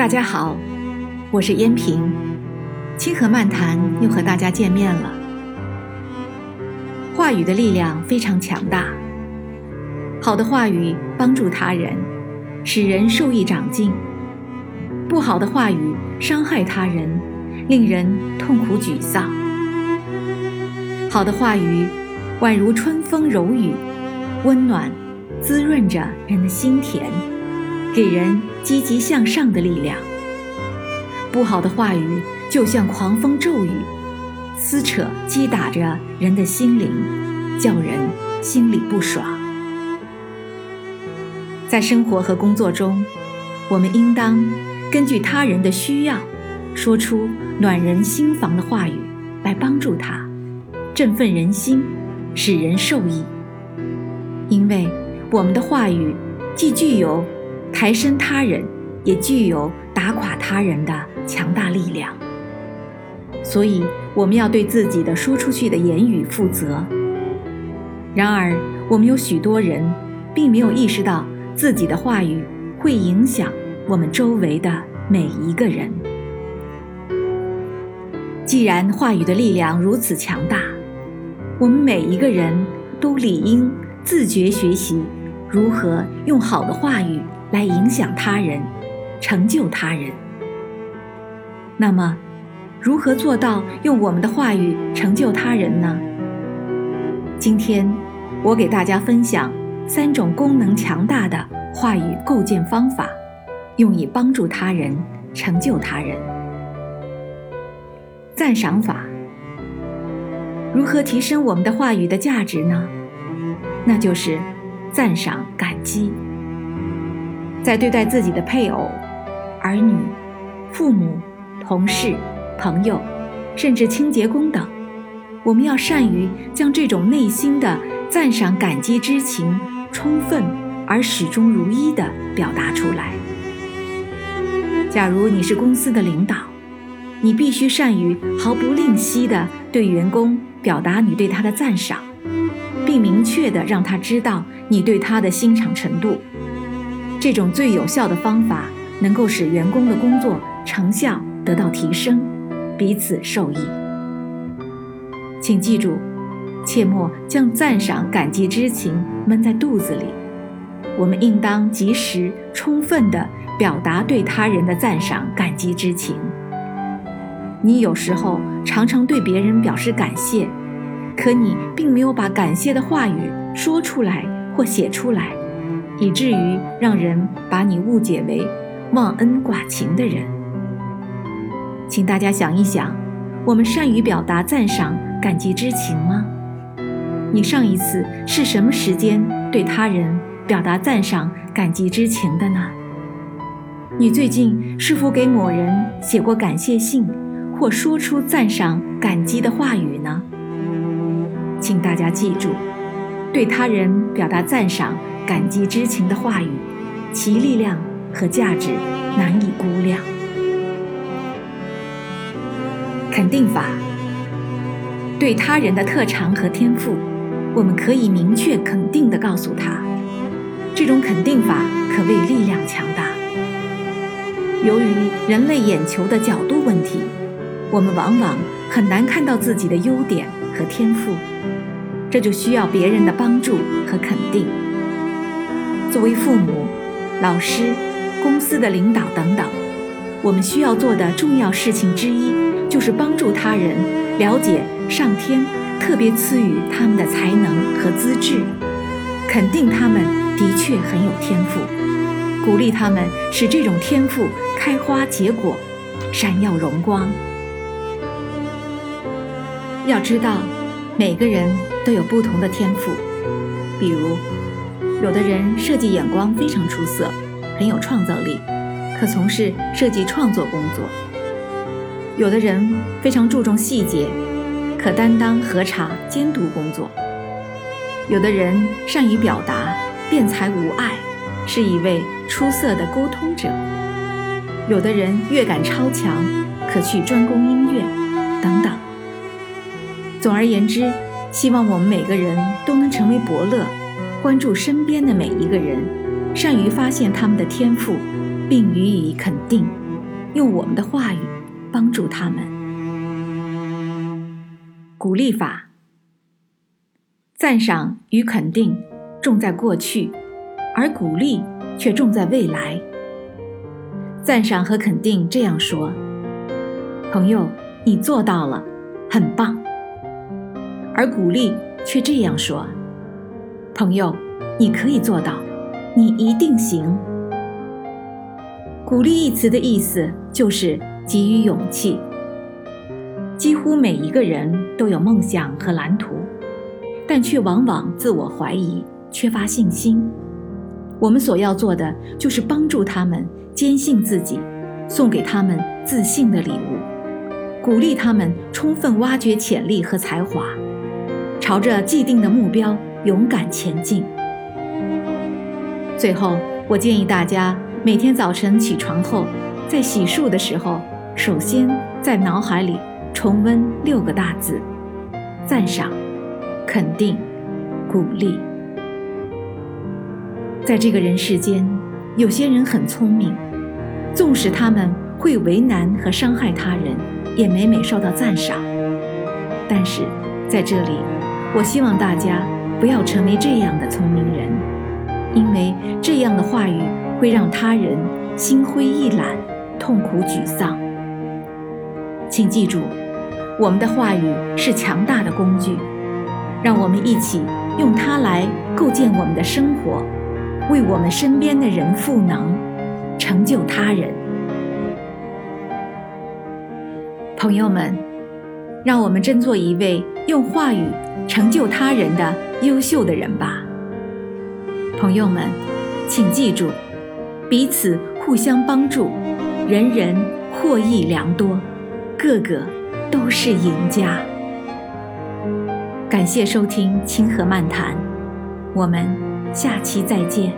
大家好，我是燕平，清河漫谈又和大家见面了。话语的力量非常强大，好的话语帮助他人，使人受益长进；不好的话语伤害他人，令人痛苦沮丧。好的话语宛如春风柔雨，温暖滋润着人的心田。给人积极向上的力量。不好的话语就像狂风骤雨，撕扯击打着人的心灵，叫人心里不爽。在生活和工作中，我们应当根据他人的需要，说出暖人心房的话语，来帮助他，振奋人心，使人受益。因为我们的话语既具有。抬升他人，也具有打垮他人的强大力量。所以，我们要对自己的说出去的言语负责。然而，我们有许多人，并没有意识到自己的话语会影响我们周围的每一个人。既然话语的力量如此强大，我们每一个人都理应自觉学习如何用好的话语。来影响他人，成就他人。那么，如何做到用我们的话语成就他人呢？今天，我给大家分享三种功能强大的话语构建方法，用以帮助他人，成就他人。赞赏法。如何提升我们的话语的价值呢？那就是赞赏、感激。在对待自己的配偶、儿女、父母、同事、朋友，甚至清洁工等，我们要善于将这种内心的赞赏、感激之情，充分而始终如一地表达出来。假如你是公司的领导，你必须善于毫不吝惜地对员工表达你对他的赞赏，并明确地让他知道你对他的欣赏程度。这种最有效的方法，能够使员工的工作成效得到提升，彼此受益。请记住，切莫将赞赏、感激之情闷在肚子里。我们应当及时、充分地表达对他人的赞赏、感激之情。你有时候常常对别人表示感谢，可你并没有把感谢的话语说出来或写出来。以至于让人把你误解为忘恩寡情的人。请大家想一想，我们善于表达赞赏、感激之情吗？你上一次是什么时间对他人表达赞赏、感激之情的呢？你最近是否给某人写过感谢信，或说出赞赏、感激的话语呢？请大家记住，对他人表达赞赏。感激之情的话语，其力量和价值难以估量。肯定法，对他人的特长和天赋，我们可以明确肯定地告诉他。这种肯定法可谓力量强大。由于人类眼球的角度问题，我们往往很难看到自己的优点和天赋，这就需要别人的帮助和肯定。作为父母、老师、公司的领导等等，我们需要做的重要事情之一，就是帮助他人了解上天特别赐予他们的才能和资质，肯定他们的确很有天赋，鼓励他们使这种天赋开花结果，闪耀荣光。要知道，每个人都有不同的天赋，比如。有的人设计眼光非常出色，很有创造力，可从事设计创作工作；有的人非常注重细节，可担当核查监督工作；有的人善于表达，辩才无碍，是一位出色的沟通者；有的人乐感超强，可去专攻音乐，等等。总而言之，希望我们每个人都能成为伯乐。关注身边的每一个人，善于发现他们的天赋，并予以肯定，用我们的话语帮助他们。鼓励法，赞赏与肯定重在过去，而鼓励却重在未来。赞赏和肯定这样说：“朋友，你做到了，很棒。”而鼓励却这样说：“朋友，你可以做到，你一定行。”鼓励一词的意思就是给予勇气。几乎每一个人都有梦想和蓝图，但却往往自我怀疑，缺乏信心。我们所要做的就是帮助他们坚信自己，送给他们自信的礼物，鼓励他们充分挖掘潜力和才华。朝着既定的目标勇敢前进。最后，我建议大家每天早晨起床后，在洗漱的时候，首先在脑海里重温六个大字：赞赏、肯定、鼓励。在这个人世间，有些人很聪明，纵使他们会为难和伤害他人，也每每受到赞赏。但是，在这里。我希望大家不要成为这样的聪明人，因为这样的话语会让他人心灰意懒、痛苦沮丧。请记住，我们的话语是强大的工具，让我们一起用它来构建我们的生活，为我们身边的人赋能，成就他人。朋友们，让我们争做一位用话语。成就他人的优秀的人吧，朋友们，请记住，彼此互相帮助，人人获益良多，个个都是赢家。感谢收听《清河漫谈》，我们下期再见。